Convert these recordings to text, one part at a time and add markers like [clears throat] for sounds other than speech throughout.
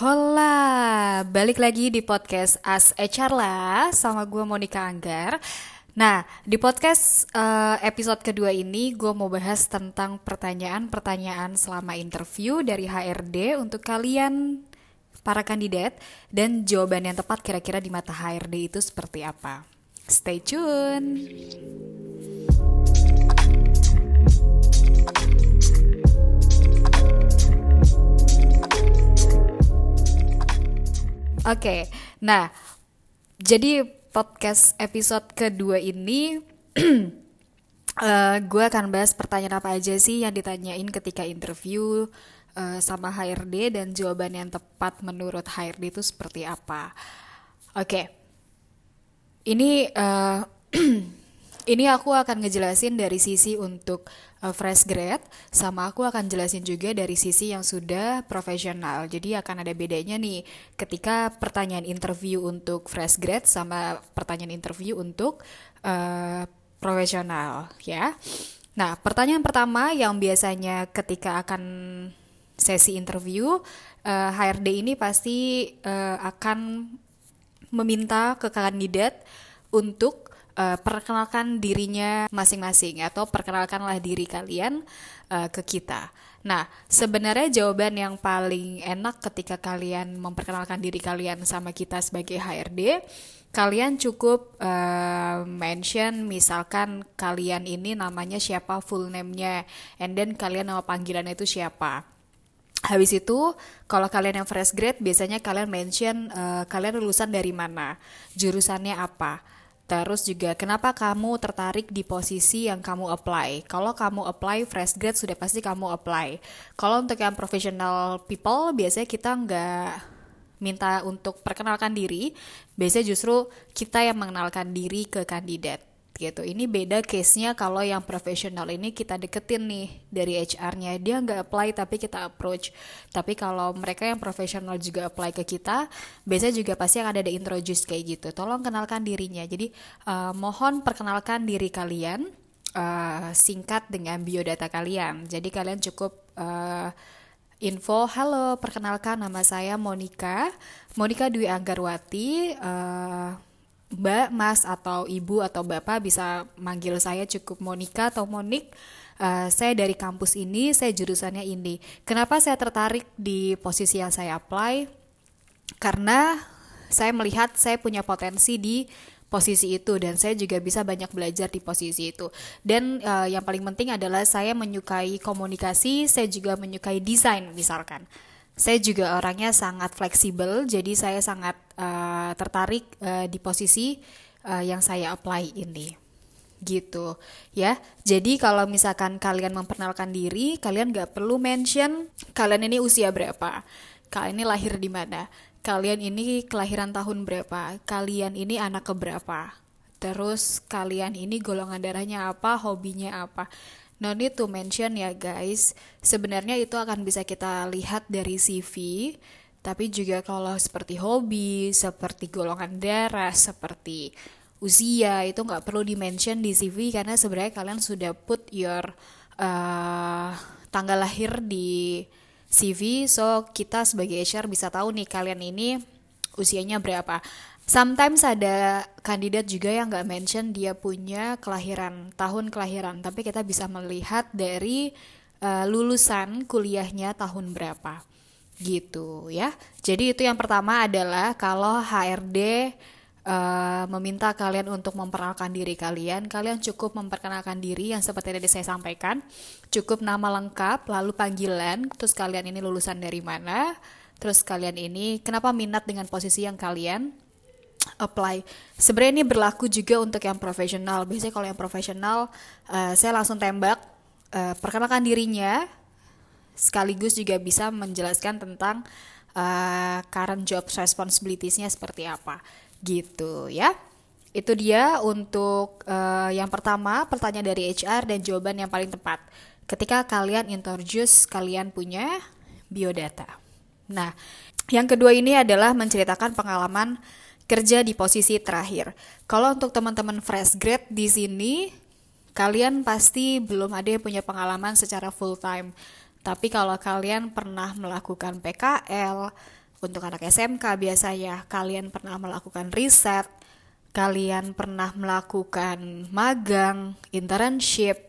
Hola, balik lagi di podcast As HR lah sama gue Monica Anggar. Nah, di podcast uh, episode kedua ini gue mau bahas tentang pertanyaan-pertanyaan selama interview dari HRD untuk kalian para kandidat dan jawaban yang tepat kira-kira di mata HRD itu seperti apa. Stay tune. Oke, okay, nah jadi podcast episode kedua ini uh, [clears throat] eh, gue akan bahas pertanyaan apa aja sih yang ditanyain ketika interview uh, sama HRD dan jawaban yang tepat menurut HRD itu seperti apa. Oke, okay. ini uh, [clears throat] ini aku akan ngejelasin dari sisi untuk uh, fresh grad sama aku akan jelasin juga dari sisi yang sudah profesional. Jadi akan ada bedanya nih ketika pertanyaan interview untuk fresh grad sama pertanyaan interview untuk uh, profesional ya. Nah, pertanyaan pertama yang biasanya ketika akan sesi interview uh, eh, HRD ini pasti uh, akan meminta ke kandidat untuk uh, perkenalkan dirinya masing-masing atau perkenalkanlah diri kalian uh, ke kita. Nah, sebenarnya jawaban yang paling enak ketika kalian memperkenalkan diri kalian sama kita sebagai HRD, kalian cukup uh, mention misalkan kalian ini namanya siapa full name-nya, and then kalian nama panggilannya itu siapa. Habis itu, kalau kalian yang fresh grade, biasanya kalian mention uh, kalian lulusan dari mana, jurusannya apa Terus juga kenapa kamu tertarik di posisi yang kamu apply? Kalau kamu apply fresh grad sudah pasti kamu apply. Kalau untuk yang professional people biasanya kita nggak minta untuk perkenalkan diri, biasanya justru kita yang mengenalkan diri ke kandidat gitu. Ini beda case-nya kalau yang profesional ini kita deketin nih dari HR-nya. Dia nggak apply tapi kita approach. Tapi kalau mereka yang profesional juga apply ke kita, biasanya juga pasti akan ada introduce kayak gitu. Tolong kenalkan dirinya. Jadi uh, mohon perkenalkan diri kalian uh, singkat dengan biodata kalian. Jadi kalian cukup uh, info, halo, perkenalkan nama saya Monica, Monica Dwi Anggarwati, uh, Mbak, Mas atau Ibu atau Bapak bisa manggil saya cukup Monica atau Monik. Uh, saya dari kampus ini, saya jurusannya ini. Kenapa saya tertarik di posisi yang saya apply? Karena saya melihat saya punya potensi di posisi itu dan saya juga bisa banyak belajar di posisi itu. Dan uh, yang paling penting adalah saya menyukai komunikasi, saya juga menyukai desain misalkan saya juga orangnya sangat fleksibel, jadi saya sangat uh, tertarik uh, di posisi uh, yang saya apply ini. Gitu ya. Jadi kalau misalkan kalian memperkenalkan diri, kalian gak perlu mention kalian ini usia berapa, kalian ini lahir di mana, kalian ini kelahiran tahun berapa, kalian ini anak keberapa, terus kalian ini golongan darahnya apa, hobinya apa No need to mention ya guys. Sebenarnya itu akan bisa kita lihat dari CV, tapi juga kalau seperti hobi, seperti golongan darah, seperti usia itu nggak perlu di-mention di CV karena sebenarnya kalian sudah put your uh, tanggal lahir di CV, so kita sebagai HR bisa tahu nih kalian ini usianya berapa. Sometimes ada kandidat juga yang nggak mention dia punya kelahiran tahun kelahiran, tapi kita bisa melihat dari uh, lulusan kuliahnya tahun berapa, gitu ya. Jadi itu yang pertama adalah kalau HRD uh, eh, meminta kalian untuk memperkenalkan diri kalian, kalian cukup memperkenalkan diri yang seperti tadi saya sampaikan, cukup nama lengkap, lalu panggilan, terus kalian ini lulusan dari mana, terus kalian ini kenapa minat dengan posisi yang kalian apply. Sebenarnya ini berlaku juga untuk yang profesional. Biasanya kalau yang profesional, uh, saya langsung tembak, uh, perkenalkan dirinya, sekaligus juga bisa menjelaskan tentang uh, current job responsibilities-nya seperti apa, gitu ya. Itu dia untuk uh, yang pertama pertanyaan dari HR dan jawaban yang paling tepat. Ketika kalian introduce, kalian punya biodata. Nah, yang kedua ini adalah menceritakan pengalaman kerja di posisi terakhir. Kalau untuk teman-teman fresh grade di sini, kalian pasti belum ada yang punya pengalaman secara full time. Tapi kalau kalian pernah melakukan PKL untuk anak SMK biasanya kalian pernah melakukan riset, kalian pernah melakukan magang, internship,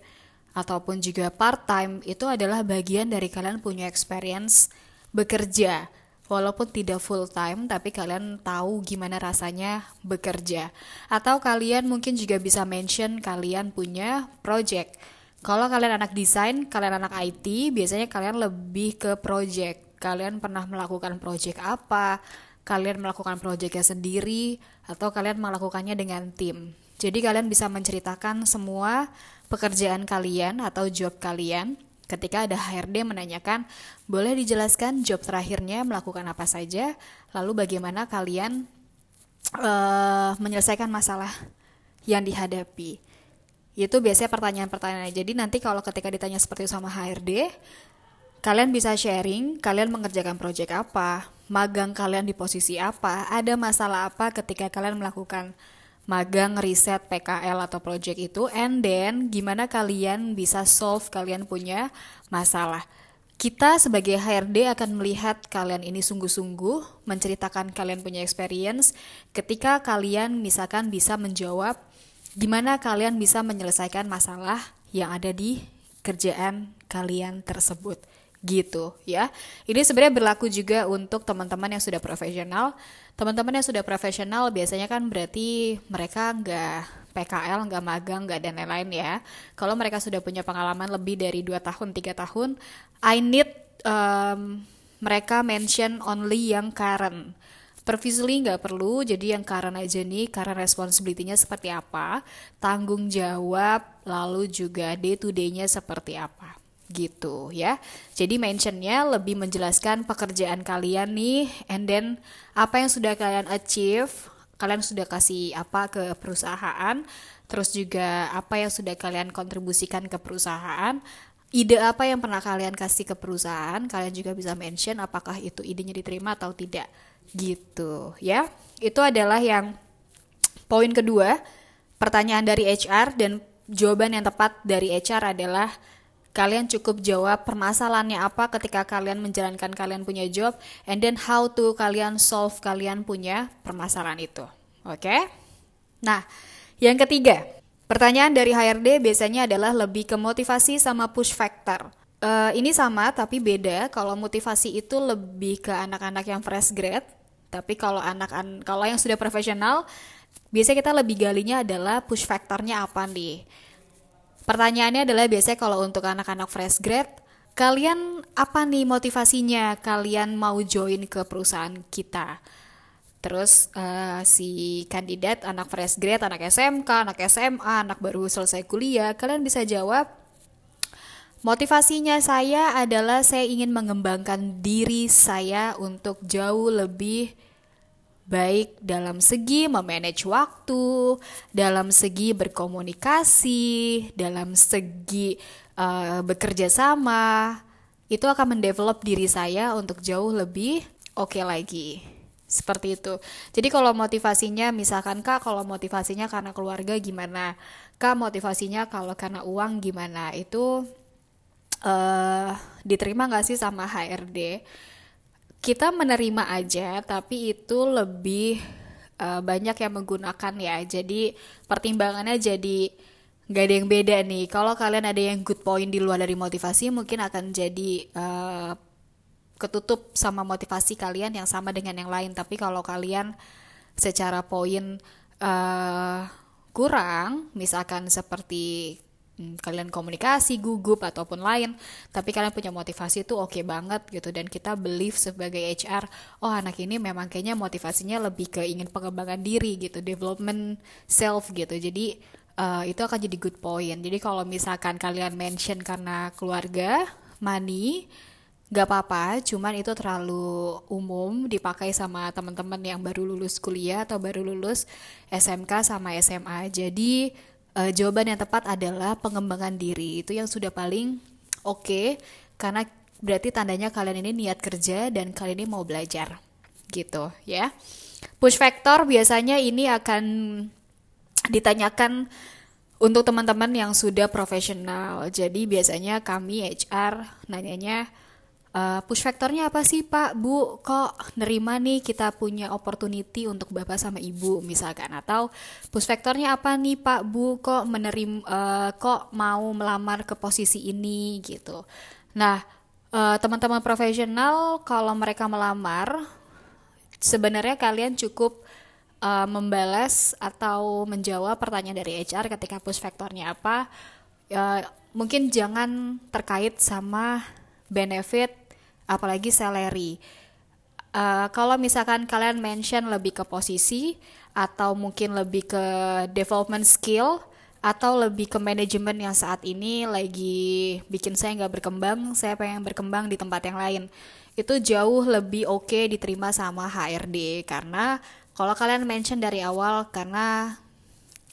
ataupun juga part-time, itu adalah bagian dari kalian punya experience bekerja. Walaupun tidak full time, tapi kalian tahu gimana rasanya bekerja. Atau kalian mungkin juga bisa mention kalian punya project. Kalau kalian anak desain, kalian anak IT, biasanya kalian lebih ke project kalian pernah melakukan proyek apa, kalian melakukan proyeknya sendiri, atau kalian melakukannya dengan tim. Jadi kalian bisa menceritakan semua pekerjaan kalian atau job kalian ketika ada HRD menanyakan, boleh dijelaskan job terakhirnya melakukan apa saja, lalu bagaimana kalian uh, menyelesaikan masalah yang dihadapi. Itu biasanya pertanyaan-pertanyaan. Jadi nanti kalau ketika ditanya seperti itu sama HRD, Kalian bisa sharing, kalian mengerjakan proyek apa, magang kalian di posisi apa, ada masalah apa ketika kalian melakukan magang, riset, PKL atau proyek itu, and then gimana kalian bisa solve kalian punya masalah. Kita sebagai HRD akan melihat kalian ini sungguh-sungguh menceritakan kalian punya experience ketika kalian misalkan bisa menjawab gimana kalian bisa menyelesaikan masalah yang ada di kerjaan kalian tersebut gitu ya. Ini sebenarnya berlaku juga untuk teman-teman yang sudah profesional. Teman-teman yang sudah profesional biasanya kan berarti mereka nggak PKL, nggak magang, nggak dan lain-lain ya. Kalau mereka sudah punya pengalaman lebih dari 2 tahun, tiga tahun, I need um, mereka mention only yang current. Previously nggak perlu, jadi yang current aja nih, karena responsibility-nya seperti apa, tanggung jawab, lalu juga day to day-nya seperti apa gitu ya. Jadi mentionnya lebih menjelaskan pekerjaan kalian nih, and then apa yang sudah kalian achieve, kalian sudah kasih apa ke perusahaan, terus juga apa yang sudah kalian kontribusikan ke perusahaan, ide apa yang pernah kalian kasih ke perusahaan, kalian juga bisa mention apakah itu idenya diterima atau tidak gitu ya. Itu adalah yang poin kedua, pertanyaan dari HR dan jawaban yang tepat dari HR adalah Kalian cukup jawab permasalahannya apa ketika kalian menjalankan kalian punya job and then how to kalian solve kalian punya permasalahan itu. Oke? Okay? Nah, yang ketiga, pertanyaan dari HRD biasanya adalah lebih ke motivasi sama push factor. Uh, ini sama tapi beda. Kalau motivasi itu lebih ke anak-anak yang fresh grade, tapi kalau anak kalau yang sudah profesional, biasanya kita lebih galinya adalah push factornya apa nih Pertanyaannya adalah biasanya kalau untuk anak-anak fresh grade, kalian apa nih motivasinya kalian mau join ke perusahaan kita? Terus uh, si kandidat anak fresh grade, anak SMK, anak SMA, anak baru selesai kuliah, kalian bisa jawab Motivasinya saya adalah saya ingin mengembangkan diri saya untuk jauh lebih baik dalam segi memanage waktu, dalam segi berkomunikasi, dalam segi uh, bekerja sama, itu akan mendevelop diri saya untuk jauh lebih oke okay lagi. Seperti itu. Jadi kalau motivasinya misalkan Kak, kalau motivasinya karena keluarga gimana? Kak, motivasinya kalau karena uang gimana? Itu uh, diterima nggak sih sama HRD? Kita menerima aja tapi itu lebih uh, banyak yang menggunakan ya. Jadi pertimbangannya jadi nggak ada yang beda nih. Kalau kalian ada yang good point di luar dari motivasi mungkin akan jadi uh, ketutup sama motivasi kalian yang sama dengan yang lain. Tapi kalau kalian secara poin uh, kurang misalkan seperti Hmm, kalian komunikasi, gugup ataupun lain, tapi kalian punya motivasi itu oke okay banget gitu dan kita believe sebagai HR, oh anak ini memang kayaknya motivasinya lebih ke ingin pengembangan diri gitu, development self gitu. Jadi uh, itu akan jadi good point. Jadi kalau misalkan kalian mention karena keluarga, money, gak apa-apa, cuman itu terlalu umum dipakai sama teman-teman yang baru lulus kuliah atau baru lulus SMK sama SMA. Jadi uh, jawaban yang tepat adalah pengembangan diri. Itu yang sudah paling oke okay, karena berarti tandanya kalian ini niat kerja dan kalian ini mau belajar. Gitu ya. Push factor biasanya ini akan ditanyakan untuk teman-teman yang sudah profesional. Jadi biasanya kami HR nanyanya Uh, push faktornya apa sih Pak, Bu? Kok nerima nih kita punya opportunity untuk Bapak sama Ibu misalkan atau push faktornya apa nih Pak, Bu? Kok menerim uh, kok mau melamar ke posisi ini gitu. Nah, uh, teman-teman profesional kalau mereka melamar sebenarnya kalian cukup uh, membalas atau menjawab pertanyaan dari HR ketika push faktornya apa. Uh, mungkin jangan terkait sama benefit apalagi salary. Uh, kalau misalkan kalian mention lebih ke posisi atau mungkin lebih ke development skill atau lebih ke manajemen yang saat ini lagi bikin saya nggak berkembang, saya pengen berkembang di tempat yang lain. Itu jauh lebih oke okay diterima sama HRD karena kalau kalian mention dari awal karena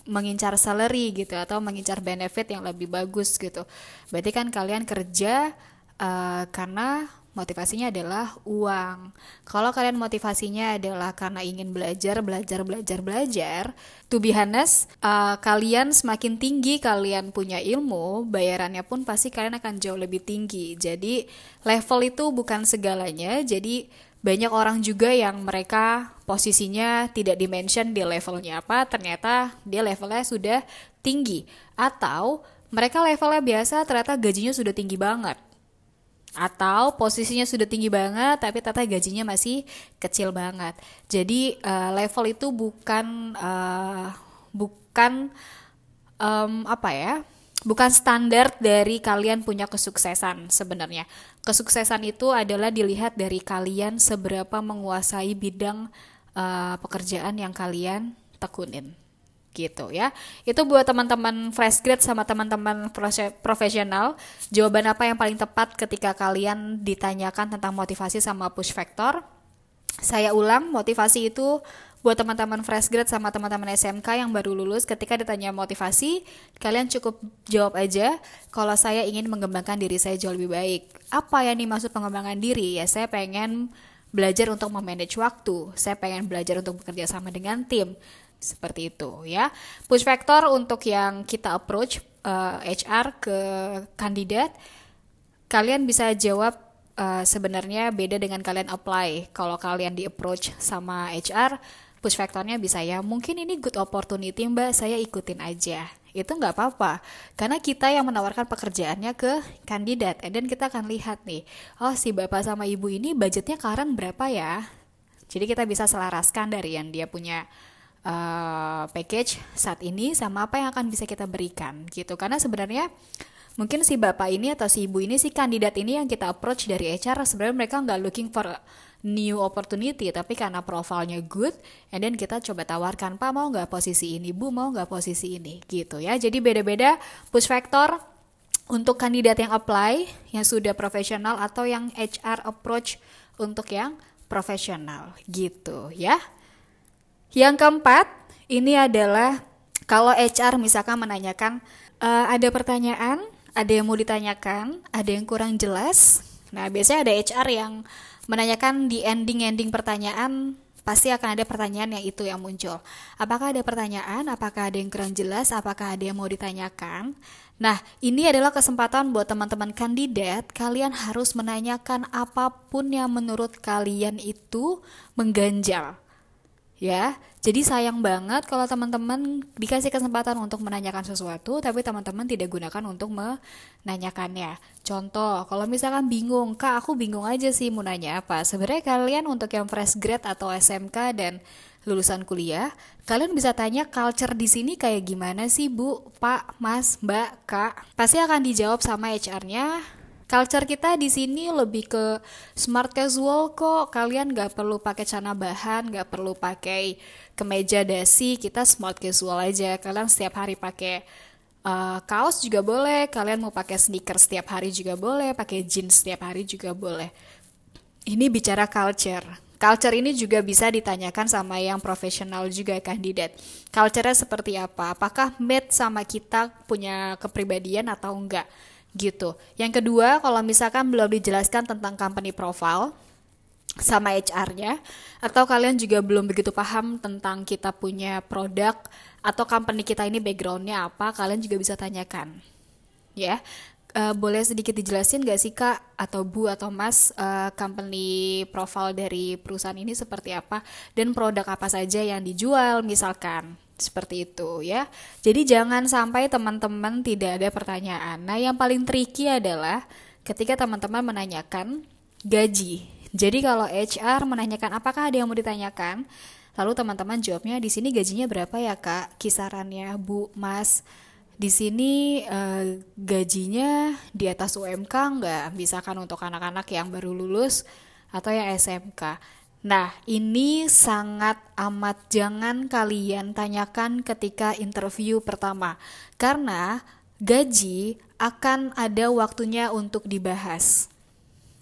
mengincar salary gitu atau mengincar benefit yang lebih bagus gitu. Berarti kan kalian kerja uh, karena motivasinya adalah uang. Kalau kalian motivasinya adalah karena ingin belajar, belajar, belajar, belajar, to be honest, uh, kalian semakin tinggi kalian punya ilmu, bayarannya pun pasti kalian akan jauh lebih tinggi. Jadi level itu bukan segalanya. Jadi banyak orang juga yang mereka posisinya tidak dimention di levelnya apa, ternyata dia levelnya sudah tinggi. Atau mereka levelnya biasa ternyata gajinya sudah tinggi banget atau posisinya sudah tinggi banget tapi tata gajinya masih kecil banget. Jadi uh, level itu bukan uh, bukan um, apa ya? Bukan standar dari kalian punya kesuksesan sebenarnya. Kesuksesan itu adalah dilihat dari kalian seberapa menguasai bidang uh, pekerjaan yang kalian tekunin gitu ya. Itu buat teman-teman fresh grade sama teman-teman profesional. Jawaban apa yang paling tepat ketika kalian ditanyakan tentang motivasi sama push factor? Saya ulang, motivasi itu buat teman-teman fresh grade sama teman-teman SMK yang baru lulus ketika ditanya motivasi, kalian cukup jawab aja kalau saya ingin mengembangkan diri saya jauh lebih baik. Apa yang dimaksud pengembangan diri? Ya saya pengen belajar untuk memanage waktu, saya pengen belajar untuk bekerja sama dengan tim, seperti itu ya. Push factor untuk yang kita approach uh, eh, HR ke kandidat, kalian bisa jawab uh, sebenarnya beda dengan kalian apply. Kalau kalian di approach sama HR, push factornya bisa ya, mungkin ini good opportunity mbak, saya ikutin aja. Itu nggak apa-apa, karena kita yang menawarkan pekerjaannya ke kandidat, dan kita akan lihat nih, oh si bapak sama ibu ini budgetnya karen berapa ya? Jadi kita bisa selaraskan dari yang dia punya uh, package saat ini sama apa yang akan bisa kita berikan gitu. Karena sebenarnya mungkin si bapak ini atau si ibu ini si kandidat ini yang kita approach dari HR sebenarnya mereka nggak looking for new opportunity tapi karena profilnya good and then kita coba tawarkan pak mau nggak posisi ini? Bu mau nggak posisi ini? Gitu ya. Jadi beda-beda push factor untuk kandidat yang apply yang sudah profesional atau yang HR approach untuk yang profesional gitu ya yang keempat, ini adalah kalau HR misalkan menanyakan uh, ada pertanyaan, ada yang mau ditanyakan, ada yang kurang jelas. Nah, biasanya ada HR yang menanyakan di ending-ending pertanyaan pasti akan ada pertanyaan yang itu yang muncul. Apakah ada pertanyaan? Apakah ada yang kurang jelas? Apakah ada yang mau ditanyakan? Nah, ini adalah kesempatan buat teman-teman kandidat. Kalian harus menanyakan apa pun yang menurut kalian itu mengganjal ya jadi sayang banget kalau teman-teman dikasih kesempatan untuk menanyakan sesuatu tapi teman-teman tidak gunakan untuk menanyakannya. Contoh kalau misalkan bingung kak aku bingung aja sih mau nanya apa. Sebenarnya kalian untuk yang fresh grade atau SMK dan lulusan kuliah kalian bisa tanya culture di sini kayak gimana sih bu? Pak mas mbak kak? Pasti akan dijawab sama HR-nya culture kita di sini lebih ke smart casual kok. Kalian gak perlu pakai celana bahan gak perlu pakai kemeja dasi. Kita smart casual aja. Kalian setiap hari pakai uh, kaos juga boleh. Kalian mau pakai sneakers setiap hari juga boleh. Pakai jeans setiap hari juga boleh. Ini bicara culture. Culture ini juga bisa ditanyakan sama yang profesional juga kandidat. Culture-nya seperti apa? Apakah mate sama kita punya kepribadian atau enggak? Gitu. Yang kedua, kalau misalkan belum dijelaskan tentang company profile sama HR-nya, atau kalian juga belum begitu paham tentang kita punya produk atau company kita ini background-nya apa, kalian juga bisa tanyakan. Ya, uh, boleh sedikit dijelasin gak sih kak atau bu atau mas uh, company profile dari perusahaan ini seperti apa dan produk apa saja yang dijual misalkan seperti itu ya. Jadi jangan sampai teman-teman tidak ada pertanyaan. Nah, yang paling tricky adalah ketika teman-teman menanyakan gaji. Jadi kalau HR menanyakan apakah ada yang mau ditanyakan, lalu teman-teman jawabnya di sini gajinya berapa ya kak? Kisarannya Bu, Mas. Di sini uh, gajinya di atas UMK nggak? Misalkan untuk anak-anak yang baru lulus atau yang SMK. Nah, ini sangat amat jangan kalian tanyakan ketika interview pertama, karena gaji akan ada waktunya untuk dibahas.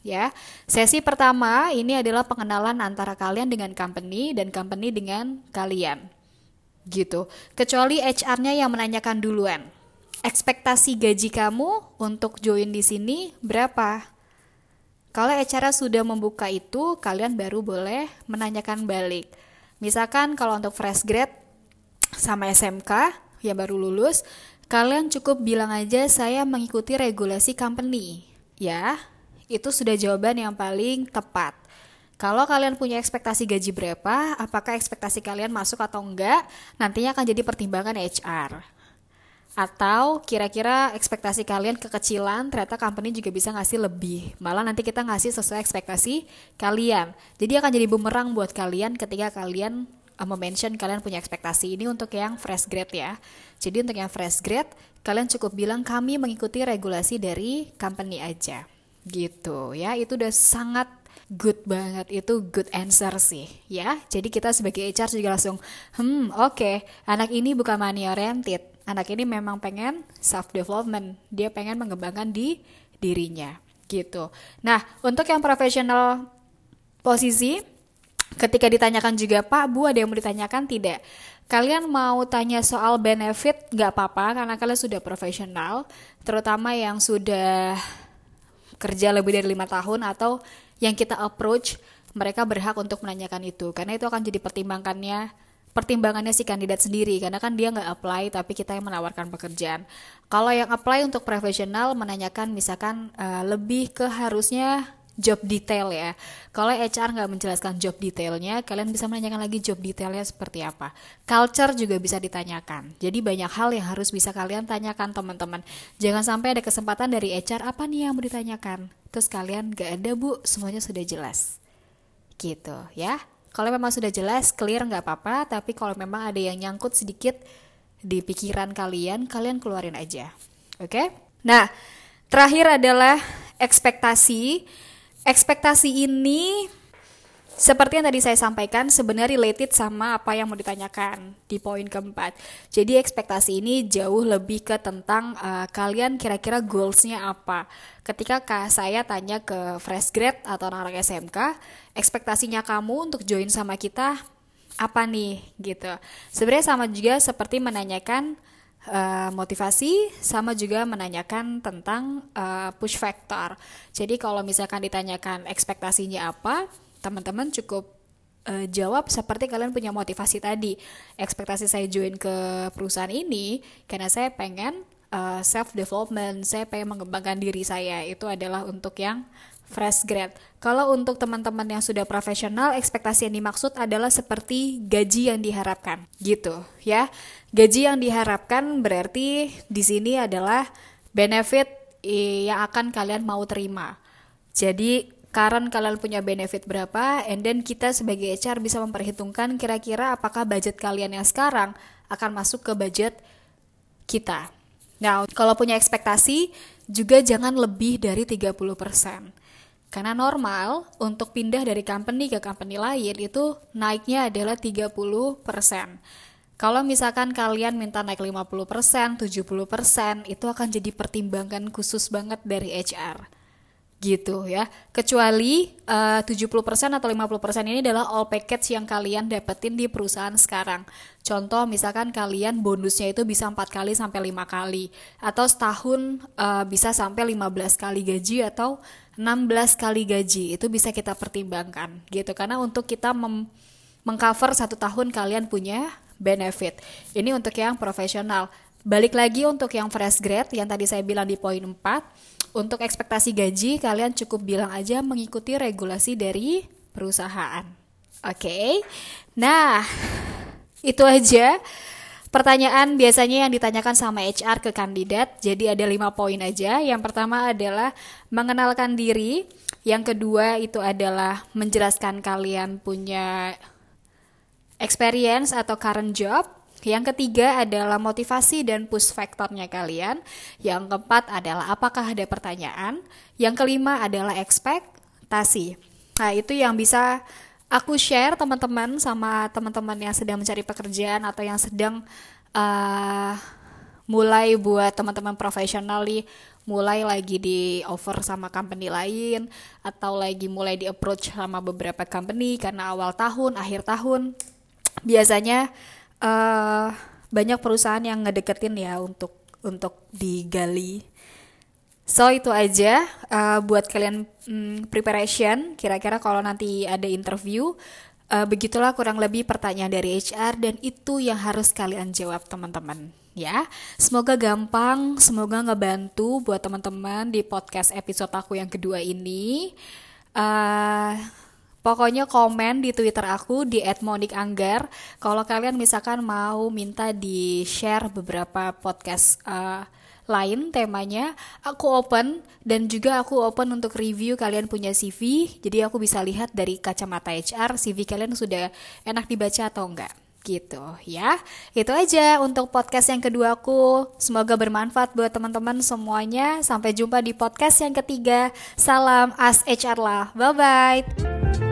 Ya, sesi pertama ini adalah pengenalan antara kalian dengan company dan company dengan kalian. Gitu. Kecuali HR-nya yang menanyakan duluan. Ekspektasi gaji kamu untuk join di sini berapa? Kalau acara sudah membuka itu, kalian baru boleh menanyakan balik. Misalkan kalau untuk fresh grade sama SMK yang baru lulus, kalian cukup bilang aja saya mengikuti regulasi company. Ya, itu sudah jawaban yang paling tepat. Kalau kalian punya ekspektasi gaji berapa, apakah ekspektasi kalian masuk atau enggak, nantinya akan jadi pertimbangan HR atau kira-kira ekspektasi kalian kekecilan ternyata company juga bisa ngasih lebih. Malah nanti kita ngasih sesuai ekspektasi kalian. Jadi akan jadi bumerang buat kalian ketika kalian uh, mention kalian punya ekspektasi. Ini untuk yang fresh grade ya. Jadi untuk yang fresh grade kalian cukup bilang kami mengikuti regulasi dari company aja. Gitu ya. Itu udah sangat good banget. Itu good answer sih ya. Jadi kita sebagai HR juga langsung hmm oke. Okay, anak ini bukan money oriented anak ini memang pengen self development dia pengen mengembangkan di dirinya. Gitu. Nah untuk yang profesional posisi ketika ditanyakan juga Pak Bu ada yang mau ditanyakan? Tidak. Kalian mau tanya soal benefit nggak apa-apa karena kalian sudah profesional terutama yang sudah kerja lebih dari lima tahun atau yang kita approach mereka berhak untuk menanyakan itu karena itu akan jadi pertimbangannya pertimbangannya si kandidat sendiri karena kan dia nggak apply tapi kita yang menawarkan pekerjaan. Kalau yang apply untuk profesional menanyakan misalkan uh, lebih ke harusnya job detail ya. Kalau HR nggak menjelaskan job detailnya, kalian bisa menanyakan lagi job detailnya seperti apa. Culture juga bisa ditanyakan. Jadi banyak hal yang harus bisa kalian tanyakan teman-teman. Jangan sampai ada kesempatan dari HR apa nih yang mau ditanyakan. Terus kalian nggak ada bu, semuanya sudah jelas. Gitu ya. Kalau memang sudah jelas, clear nggak apa-apa, tapi kalau memang ada yang nyangkut sedikit di pikiran kalian, kalian keluarin aja. Oke? Okay? Nah, terakhir adalah ekspektasi. Ekspektasi ini seperti yang tadi saya sampaikan, sebenarnya related sama apa yang mau ditanyakan di poin keempat. Jadi ekspektasi ini jauh lebih ke tentang uh, kalian kira-kira goalsnya apa. Ketika saya tanya ke fresh grade atau anak-anak SMK, ekspektasinya kamu untuk join sama kita apa nih gitu. Sebenarnya sama juga seperti menanyakan uh, motivasi sama juga menanyakan tentang uh, push factor. Jadi kalau misalkan ditanyakan ekspektasinya apa, teman-teman cukup uh, jawab seperti kalian punya motivasi tadi. Ekspektasi saya join ke perusahaan ini karena saya pengen uh, eh, self development, saya pengen mengembangkan diri saya. Itu adalah untuk yang fresh grad. Kalau untuk teman-teman yang sudah profesional, ekspektasi yang dimaksud adalah seperti gaji yang diharapkan, gitu ya. Gaji yang diharapkan berarti di sini adalah benefit eh, yang akan kalian mau terima. Jadi current kalian punya benefit berapa, and then kita sebagai HR bisa memperhitungkan kira-kira apakah budget kalian yang sekarang akan masuk ke budget kita. Nah, kalau punya ekspektasi, juga jangan lebih dari 30%. Karena normal untuk pindah dari company ke company lain itu naiknya adalah 30%. Kalau misalkan kalian minta naik 50%, 70%, itu akan jadi pertimbangan khusus banget dari HR gitu ya. Kecuali eh, uh, 70% atau 50% ini adalah all package yang kalian dapetin di perusahaan sekarang. Contoh misalkan kalian bonusnya itu bisa empat kali sampai lima kali atau setahun uh, bisa sampai 15 kali gaji atau 16 kali gaji. Itu bisa kita pertimbangkan gitu karena untuk kita mengcover satu tahun kalian punya benefit. Ini untuk yang profesional Balik lagi untuk yang fresh grade yang tadi saya bilang di poin 4, untuk ekspektasi gaji kalian cukup bilang aja mengikuti regulasi dari perusahaan. Oke. Okay? Nah, [laughs] itu aja pertanyaan biasanya yang ditanyakan sama HR ke kandidat. Jadi ada lima poin aja. Yang pertama adalah mengenalkan diri. Yang kedua itu adalah menjelaskan kalian punya experience atau current job. Yang ketiga adalah motivasi dan push faktornya kalian. Yang keempat adalah apakah ada pertanyaan. Yang kelima adalah ekspektasi. Nah, itu yang bisa aku share teman-teman sama teman-teman yang sedang mencari pekerjaan atau yang sedang uh, mulai buat teman-teman profesional nih mulai lagi di offer sama company lain atau lagi mulai di approach sama beberapa company karena awal tahun, akhir tahun biasanya uh, banyak perusahaan yang ngedeketin ya untuk untuk digali. So itu aja uh, buat kalian um, preparation. Kira-kira kalau nanti ada interview, uh, begitulah kurang lebih pertanyaan dari HR dan itu yang harus kalian jawab teman-teman. Ya, semoga gampang, semoga ngebantu buat teman-teman di podcast episode aku yang kedua ini. Uh, Pokoknya komen di Twitter aku di @monikanggar kalau kalian misalkan mau minta di share beberapa podcast uh, lain temanya aku open. Dan juga aku open untuk review kalian punya CV jadi aku bisa lihat dari kacamata HR CV kalian sudah enak dibaca atau enggak. Gitu ya. Itu aja untuk podcast yang kedua aku. Semoga bermanfaat buat teman-teman semuanya. Sampai jumpa di podcast yang ketiga. Salam as HR lah. Bye bye